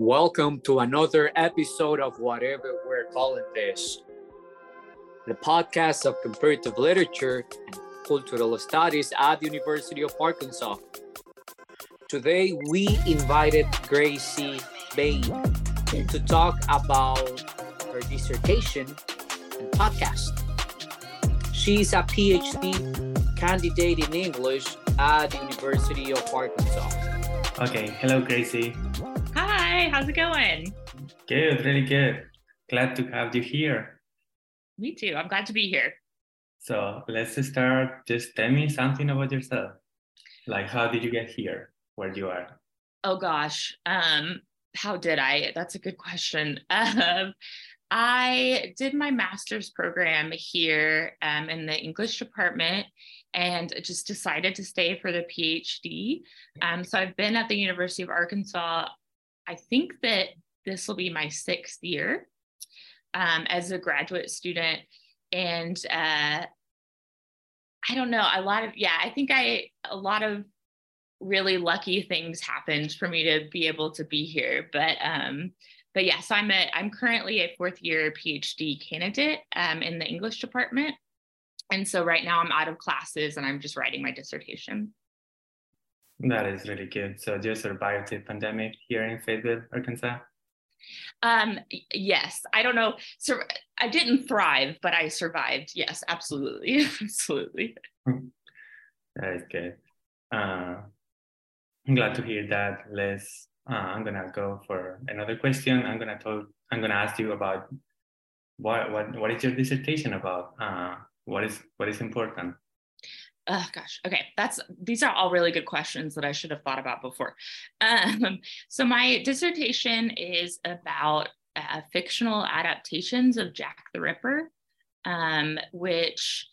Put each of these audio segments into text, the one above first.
Welcome to another episode of whatever we're calling this the podcast of comparative literature and cultural studies at the University of Arkansas. Today, we invited Gracie Bain to talk about her dissertation and podcast. She's a PhD candidate in English at the University of Arkansas. Okay, hello, Gracie. Hi, how's it going? Good, really good. Glad to have you here. Me too. I'm glad to be here. So let's start. Just tell me something about yourself. Like, how did you get here where you are? Oh gosh, um, how did I? That's a good question. Um, I did my master's program here um, in the English department and just decided to stay for the PhD. Um, so I've been at the University of Arkansas. I think that this will be my sixth year um, as a graduate student. And uh, I don't know, a lot of, yeah, I think I, a lot of really lucky things happened for me to be able to be here. But, um, but yes, yeah, so I'm a, I'm currently a fourth year PhD candidate um, in the English department. And so right now I'm out of classes and I'm just writing my dissertation. That is really good. So do you survived the pandemic here in Fayetteville, Arkansas? Um, yes, I don't know. So I didn't thrive, but I survived. Yes, absolutely. absolutely. that is good. Uh, I'm glad to hear that. Let's, uh, I'm gonna go for another question. I'm gonna talk, I'm gonna ask you about what, what, what is your dissertation about? Uh, what is, what is important? Oh gosh. Okay. That's these are all really good questions that i should have thought about before. Um, so my dissertation is about uh, fictional adaptations of jack the ripper um, which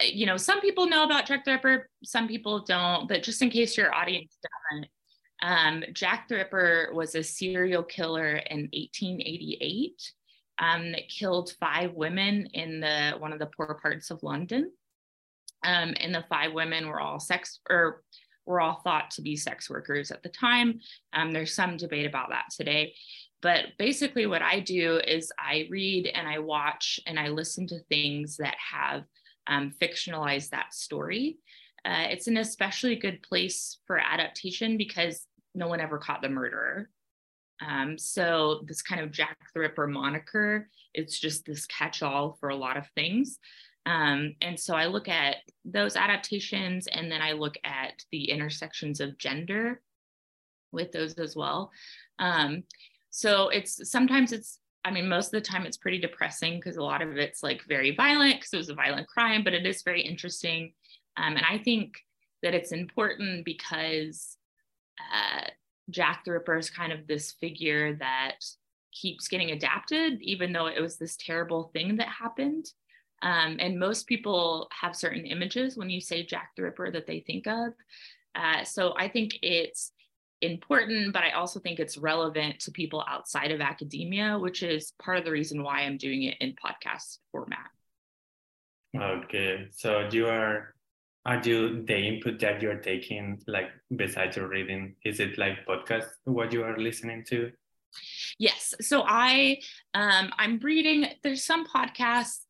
uh, you know some people know about jack the ripper some people don't but just in case your audience doesn't um, jack the ripper was a serial killer in 1888 um, that killed five women in the one of the poor parts of london um, and the five women were all sex or were all thought to be sex workers at the time. Um, there's some debate about that today. But basically, what I do is I read and I watch and I listen to things that have um, fictionalized that story. Uh, it's an especially good place for adaptation because no one ever caught the murderer. Um, so, this kind of Jack the Ripper moniker, it's just this catch all for a lot of things. Um, and so I look at those adaptations and then I look at the intersections of gender with those as well. Um, so it's sometimes it's, I mean, most of the time it's pretty depressing because a lot of it's like very violent because it was a violent crime, but it is very interesting. Um, and I think that it's important because uh, Jack the Ripper is kind of this figure that keeps getting adapted, even though it was this terrible thing that happened. Um, and most people have certain images when you say Jack the Ripper that they think of. Uh, so I think it's important, but I also think it's relevant to people outside of academia, which is part of the reason why I'm doing it in podcast format. Okay, so you are are you the input that you're taking like besides your reading is it like podcast what you are listening to yes so i um i'm reading there's some podcasts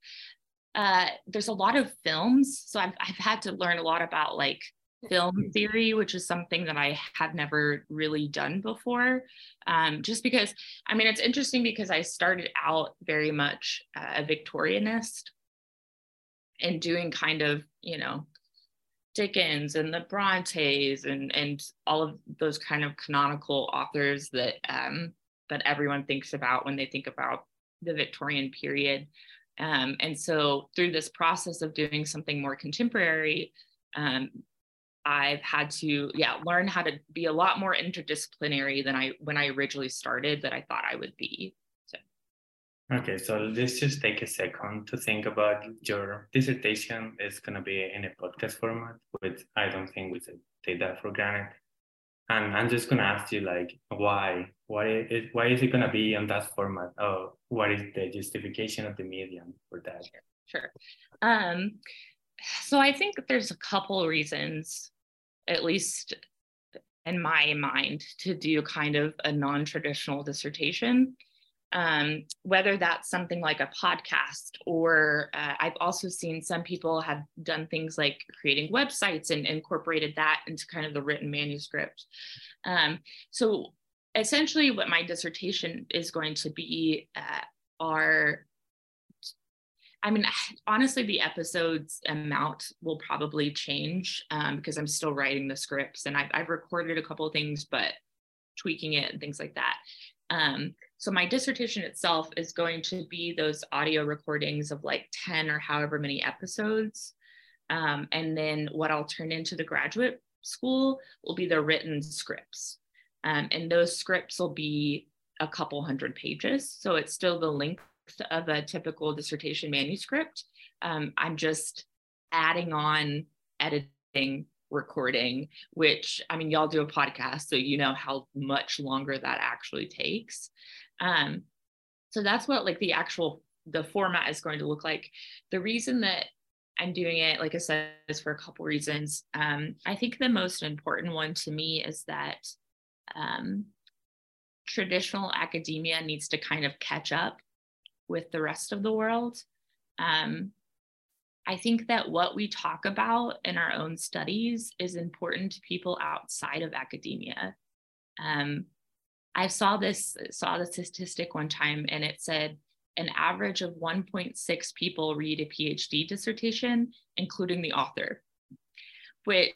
uh, there's a lot of films. So I've, I've had to learn a lot about like film mm-hmm. theory, which is something that I have never really done before. Um, just because, I mean, it's interesting because I started out very much uh, a Victorianist and doing kind of, you know, Dickens and the Brontes and and all of those kind of canonical authors that um, that everyone thinks about when they think about the Victorian period. Um, and so through this process of doing something more contemporary, um, I've had to, yeah, learn how to be a lot more interdisciplinary than I when I originally started that I thought I would be. So. Okay, so let's just take a second to think about your dissertation is going to be in a podcast format, which I don't think we should take that for granted. And I'm just gonna ask you like why? Why is why is it gonna be on that format? Oh, what is the justification of the medium for that? Sure. Um, so I think there's a couple reasons, at least in my mind to do kind of a non-traditional dissertation um, whether that's something like a podcast or uh, i've also seen some people have done things like creating websites and incorporated that into kind of the written manuscript um, so essentially what my dissertation is going to be uh, are I mean, honestly, the episodes amount will probably change um, because I'm still writing the scripts and I've, I've recorded a couple of things, but tweaking it and things like that. Um, so my dissertation itself is going to be those audio recordings of like 10 or however many episodes. Um, and then what I'll turn into the graduate school will be the written scripts. Um, and those scripts will be a couple hundred pages. So it's still the length of a typical dissertation manuscript. Um, I'm just adding on editing, recording, which I mean, y'all do a podcast, so you know how much longer that actually takes. Um, so that's what like the actual the format is going to look like. The reason that I'm doing it, like I said, is for a couple reasons. Um, I think the most important one to me is that um, traditional academia needs to kind of catch up with the rest of the world. Um, I think that what we talk about in our own studies is important to people outside of academia. Um, I saw this saw the statistic one time, and it said an average of 1.6 people read a PhD dissertation, including the author, which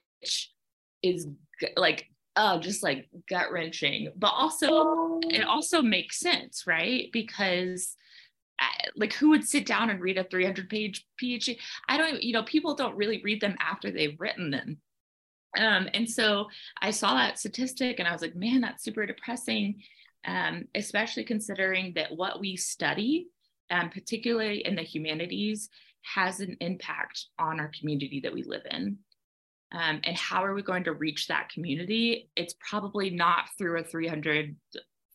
is like oh, just like gut wrenching. But also, it also makes sense, right? Because like who would sit down and read a 300 page phd i don't you know people don't really read them after they've written them. Um, and so i saw that statistic and i was like man that's super depressing um, especially considering that what we study um, particularly in the humanities has an impact on our community that we live in. Um, and how are we going to reach that community? It's probably not through a 300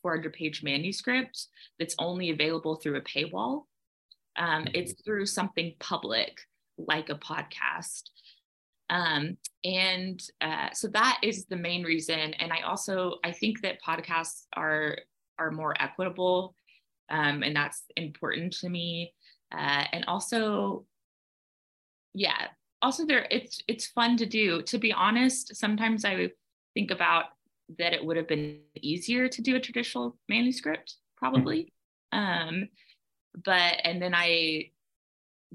400 page manuscript that's only available through a paywall. Um, it's mm-hmm. through something public like a podcast. Um, and uh, so that is the main reason. And I also I think that podcasts are are more equitable, um, and that's important to me. Uh, and also, yeah, also there it's it's fun to do. To be honest, sometimes I think about that it would have been easier to do a traditional manuscript probably. Mm-hmm. um but and then i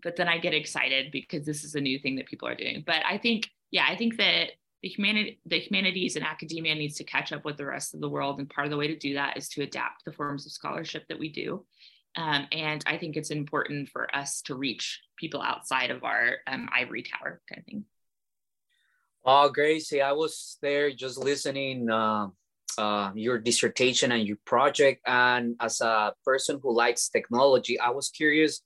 but then i get excited because this is a new thing that people are doing. But i think yeah i think that the humanity the humanities and academia needs to catch up with the rest of the world. And part of the way to do that is to adapt the forms of scholarship that we do. Um, and i think it's important for us to reach people outside of our um, ivory tower kind of thing Oh, Gracie, I was there just listening uh, uh, your dissertation and your project. And as a person who likes technology, I was curious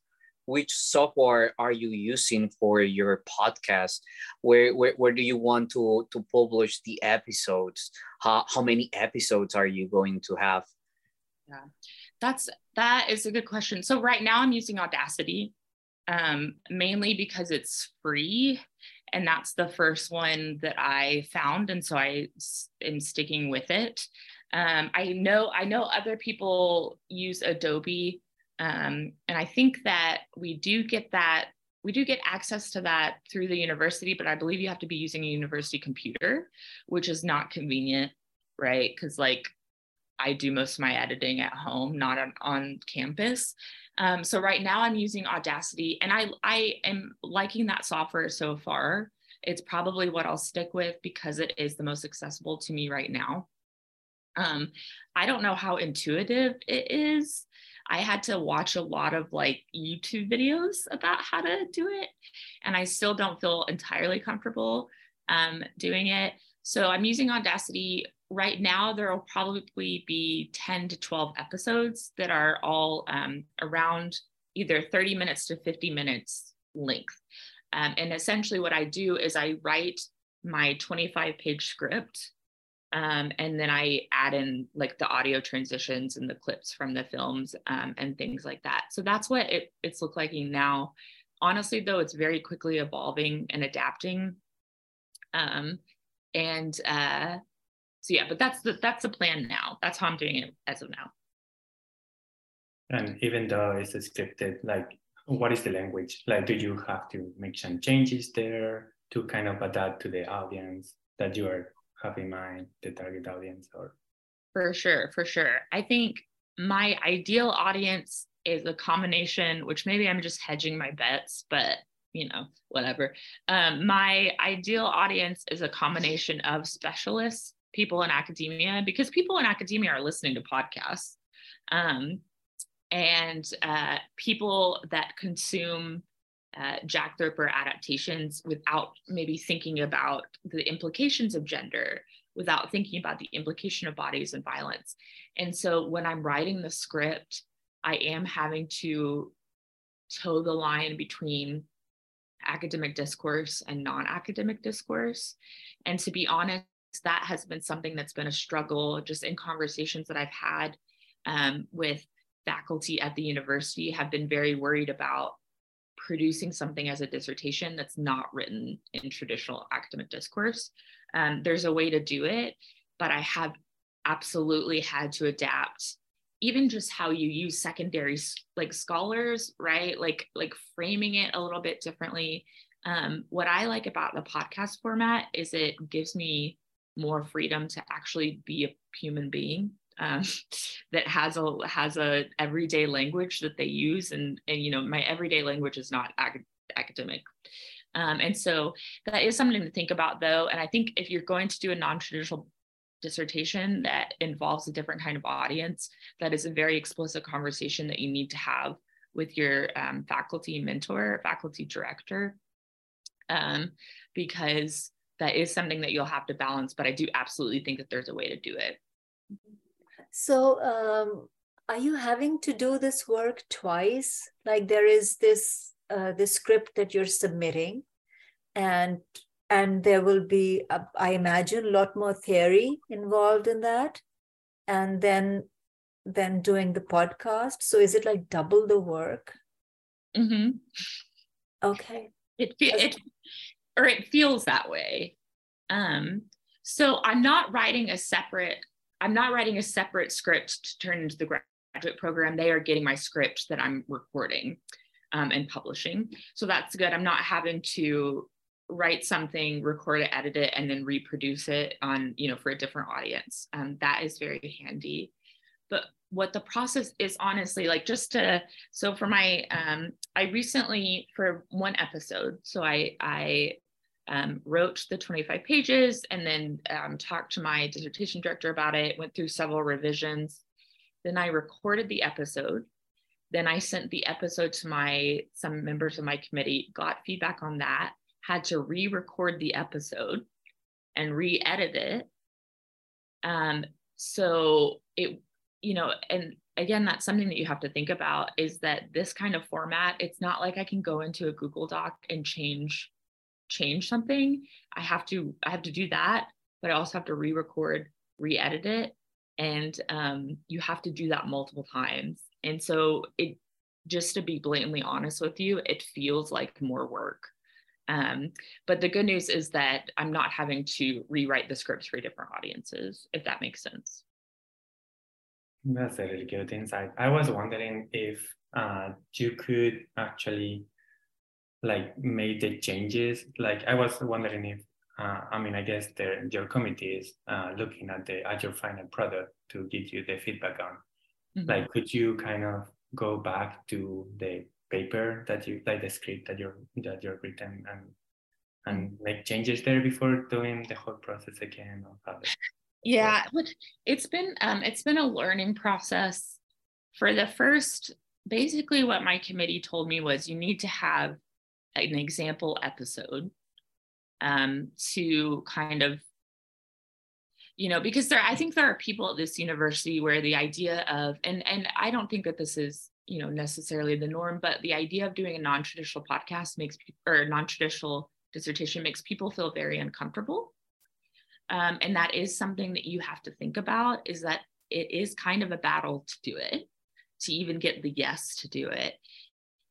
which software are you using for your podcast? Where, where, where do you want to, to publish the episodes? How, how many episodes are you going to have? Yeah, that's that is a good question. So right now I'm using Audacity um, mainly because it's free and that's the first one that I found, and so I am sticking with it. Um, I know I know other people use Adobe, um, and I think that we do get that we do get access to that through the university, but I believe you have to be using a university computer, which is not convenient, right? Because like I do most of my editing at home, not on, on campus. Um, so right now I'm using Audacity and I, I am liking that software so far. It's probably what I'll stick with because it is the most accessible to me right now. Um, I don't know how intuitive it is. I had to watch a lot of like YouTube videos about how to do it, and I still don't feel entirely comfortable um, doing it. So I'm using Audacity right now there will probably be 10 to 12 episodes that are all um, around either 30 minutes to 50 minutes length. Um, and essentially what i do is i write my 25 page script um, and then i add in like the audio transitions and the clips from the films um, and things like that. So that's what it, it's look like now. Honestly though it's very quickly evolving and adapting. Um, and uh, so yeah, but that's the that's the plan now. That's how I'm doing it as of now. And even though it's scripted, like what is the language? Like, do you have to make some changes there to kind of adapt to the audience that you are have in mind, the target audience, or? For sure, for sure. I think my ideal audience is a combination, which maybe I'm just hedging my bets, but you know, whatever. Um, my ideal audience is a combination of specialists, people in academia, because people in academia are listening to podcasts, um, and uh, people that consume uh, Jack the Ripper adaptations without maybe thinking about the implications of gender, without thinking about the implication of bodies and violence. And so when I'm writing the script, I am having to toe the line between academic discourse and non academic discourse. And to be honest, that has been something that's been a struggle just in conversations that I've had um, with faculty at the university, have been very worried about producing something as a dissertation that's not written in traditional academic discourse. Um, there's a way to do it, but I have absolutely had to adapt even just how you use secondary like scholars right like like framing it a little bit differently um, what i like about the podcast format is it gives me more freedom to actually be a human being um, that has a has a everyday language that they use. And and you know my everyday language is not ac- academic. Um, and so that is something to think about though. And i think if you're going to do a non-traditional dissertation that involves a different kind of audience, that is a very explicit conversation that you need to have with your um, faculty mentor, faculty director, um, because that is something that you'll have to balance. But I do absolutely think that there's a way to do it. So, um, are you having to do this work twice? Like there is this uh, this script that you're submitting, and and there will be uh, i imagine a lot more theory involved in that and then then doing the podcast so is it like double the work mm-hmm. okay it, it or it feels that way um so i'm not writing a separate i'm not writing a separate script to turn into the graduate program they are getting my script that i'm recording um, and publishing so that's good i'm not having to write something, record it, edit it, and then reproduce it on, you know, for a different audience. Um, that is very handy. But what the process is honestly like just to so for my um I recently for one episode, so I I um, wrote the 25 pages and then um, talked to my dissertation director about it, went through several revisions. Then I recorded the episode. Then I sent the episode to my some members of my committee, got feedback on that had to re-record the episode and re-edit it um, so it you know and again that's something that you have to think about is that this kind of format it's not like i can go into a google doc and change change something. I have to i have to do that but i also have to re-record re-edit it. And um, you have to do that multiple times. And so it just to be blatantly honest with you it feels like more work. Um, but the good news is that I'm not having to rewrite the scripts for different audiences, if that makes sense. That's a really good insight. I was wondering if uh, you could actually like make the changes. Like I was wondering if uh, I mean I guess the, your committee is uh, looking at the at your final product to give you the feedback on. Mm-hmm. Like could you kind of go back to the paper that you like the script that you're that you're written and and make changes there before doing the whole process again yeah it's been um it's been a learning process. For the first basically what my committee told me was you need to have an example episode um to kind of you know because there i think there are people at this university where the idea of and and i don't think that this is you know necessarily the norm but the idea of doing a non-traditional podcast makes or non-traditional dissertation makes people feel very uncomfortable um, and that is something that you have to think about is that it is kind of a battle to do it to even get the yes to do it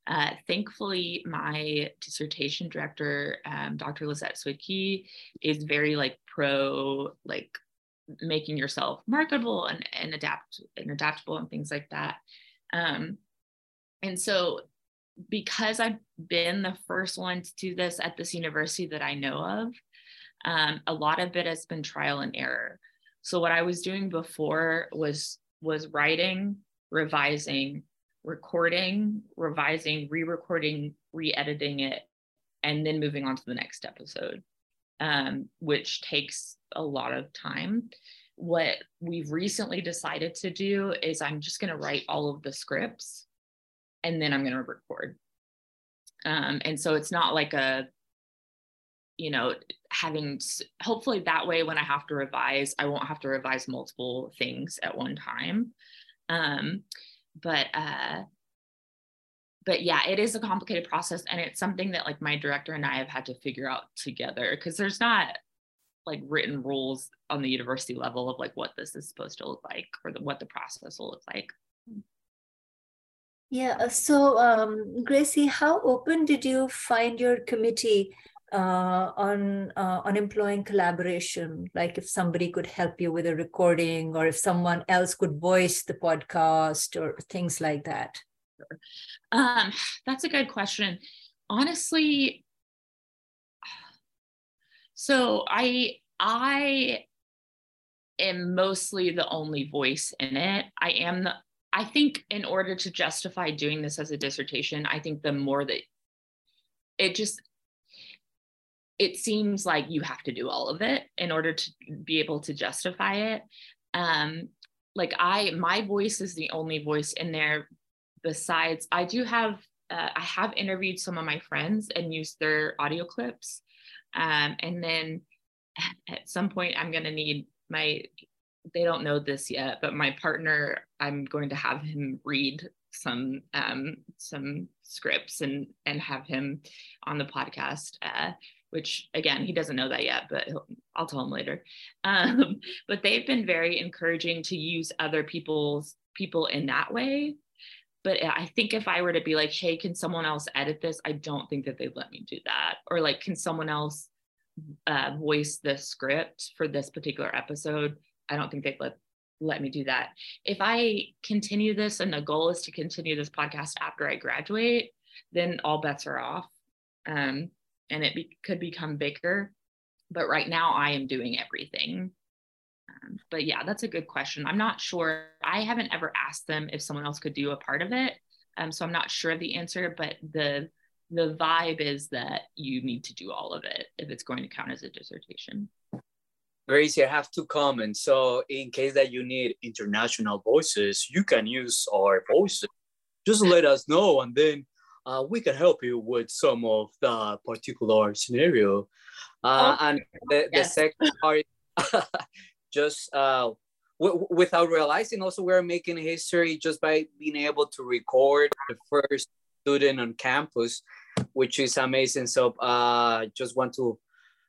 uh, thankfully my dissertation director um, dr Lissette Szwydky is very like pro like making yourself marketable and, and adapt and adaptable and things like that. Um, and so because I've been the first one to do this at this university that I know of, um, a lot of it has been trial and error. So what I was doing before was was writing, revising, recording, revising, re-recording, re-editing it, and then moving on to the next episode, um, which takes a lot of time. What we've recently decided to do is I'm just going to write all of the scripts and then I'm going to record. Um, and so it's not like a, you know, having hopefully that way when I have to revise, I won't have to revise multiple things at one time. Um, but uh, but yeah, it is a complicated process, and it's something that like my director and I have had to figure out together because there's not like written rules on the university level of like what this is supposed to look like or the, what the process will look like. Yeah. Uh, so, um, Gracie, how open did you find your committee uh, on uh, on employing collaboration? Like, if somebody could help you with a recording, or if someone else could voice the podcast, or things like that. Um, that's a good question. Honestly, so I I am mostly the only voice in it. I am the I think in order to justify doing this as a dissertation, I think the more that it just it seems like you have to do all of it in order to be able to justify it. Um, like I, my voice is the only voice in there. Besides, I do have, uh, I have interviewed some of my friends and used their audio clips, um, and then at some point I'm going to need my they don't know this yet, but my partner, I'm going to have him read some um, some scripts and and have him on the podcast. Uh, which again, he doesn't know that yet, but I'll tell him later. Um, but they've been very encouraging to use other people's people in that way. But I think if I were to be like, hey, can someone else edit this? I don't think that they'd let me do that. Or like, can someone else uh, voice the script for this particular episode? I don't think they'd let let me do that. If I continue this and the goal is to continue this podcast after I graduate, then all bets are off. Um, and it be, could become bigger. But right now, I am doing everything. Um, but yeah, that's a good question. I'm not sure. I haven't ever asked them if someone else could do a part of it. Um, so I'm not sure of the answer, but the the vibe is that you need to do all of it if it's going to count as a dissertation. Gracie, I have two comments. So in case that you need international voices, you can use our voices. Just let us know and then uh, we can help you with some of the particular scenario. Uh, oh, and the, yes. the second part, just uh, without realizing also we're making history just by being able to record the first student on campus, which is amazing. So uh, just want to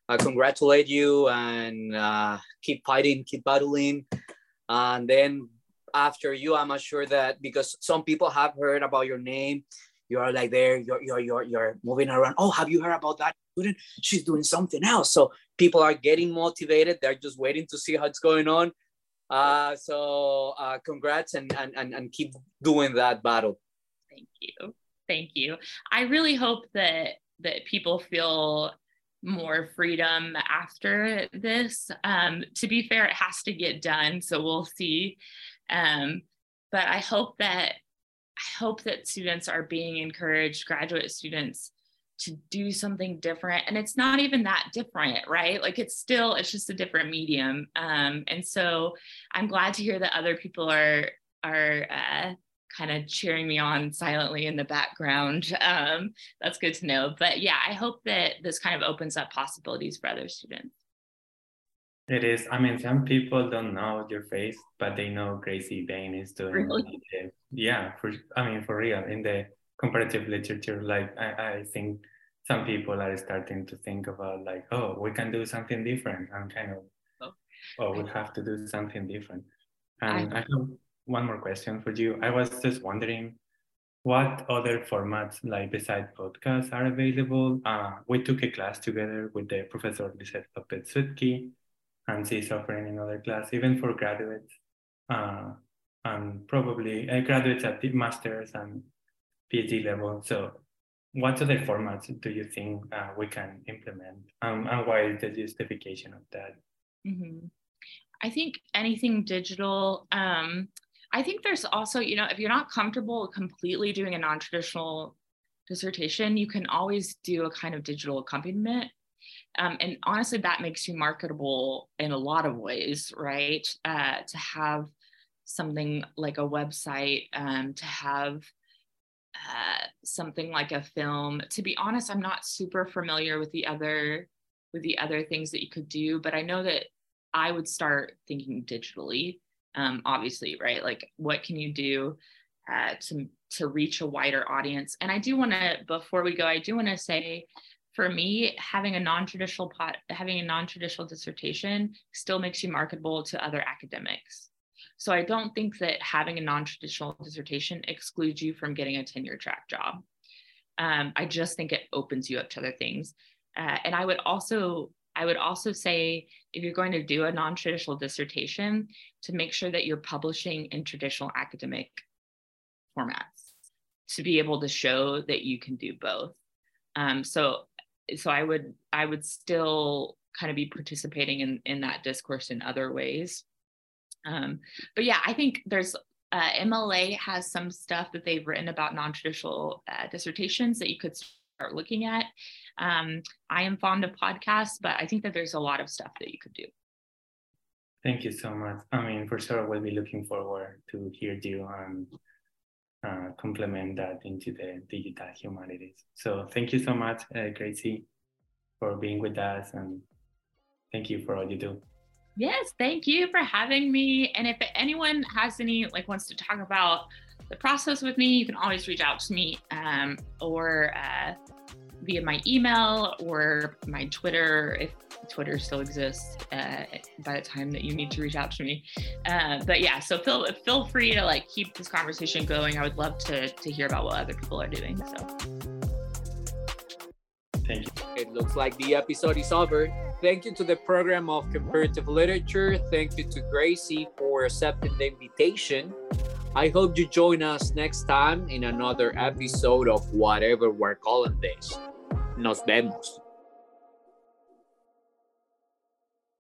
uh, congratulate you and uh, keep fighting, keep battling. And then after you, I'm sure that because some people have heard about your name, you are like there, you're, you're, you're, you're moving around. Oh, have you heard about that student? She's doing something else. So people are getting motivated. They're just waiting to see what's going on. Uh, so uh, congrats and, and, and, and keep doing that battle. Thank you. Thank you. I really hope that that people feel more freedom after this. Um, to be fair, it has to get done, so we'll see. Um, but I hope that hope that students are being encouraged, graduate students, to do something different. And it's not even that different, right? Like it's still, it's just a different medium. Um, and so I'm glad to hear that other people are are uh, kind of cheering me on silently in the background. Um, that's good to know. But yeah, I hope that this kind of opens up possibilities for other students. It is. I mean, some people don't know your face, but they know Gracie Bain is doing. Really? The, yeah, for I mean, for real. In the comparative literature, like I, I think some people are starting to think about like, oh, we can do something different. I'm kind of, oh, oh we have to do something different. And I, I have one more question for you. I was just wondering what other formats like besides podcasts are available. Uh, we took a class together with the professor Lissette Lopez and she's offering another class, even for graduates, uh, and probably uh, graduates at the masters and PhD level. So, what other formats do you think uh, we can implement, um, and why is the justification of that? Mm-hmm. I think anything digital. Um, I think there's also, you know, if you're not comfortable completely doing a non-traditional dissertation, you can always do a kind of digital accompaniment. Um, and honestly, that makes you marketable in a lot of ways, right? Uh, to have something like a website, um, to have uh, something like a film. To be honest, I'm not super familiar with the other with the other things that you could do, but I know that I would start thinking digitally. Um, obviously, right? Like, what can you do uh, to to reach a wider audience? And I do want to, before we go, I do want to say, for me, having a non-traditional pot, having a non-traditional dissertation still makes you marketable to other academics. So I don't think that having a non-traditional dissertation excludes you from getting a tenure track job. Um, I just think it opens you up to other things. Uh, and I would also I would also say if you're going to do a non-traditional dissertation, to make sure that you're publishing in traditional academic formats to be able to show that you can do both. Um, so, so I would I would still kind of be participating in in that discourse in other ways. Um, but yeah, I think there's uh, MLA has some stuff that they've written about non-traditional uh, dissertations that you could start looking at. Um, I am fond of podcasts, but I think that there's a lot of stuff that you could do. Thank you so much. I mean, for sure, we'll be looking forward to hear you and uh, complement that into the digital humanities. So thank you so much, uh, Gracie, for being with us, and thank you for all you do. Yes, thank you for having me. And if anyone has any like wants to talk about the process with me, you can always reach out to me um, or uh, via my email or my Twitter if Twitter still exists uh, by the time that you need to reach out to me. Uh, but yeah, so feel feel free to like keep this conversation going. I would love to to hear about what other people are doing. So. Thank you. It looks like the episode is over. Thank you to the program of comparative literature. Thank you to Gracie for accepting the invitation. I hope you join us next time in another episode of whatever we're calling this. Nos vemos.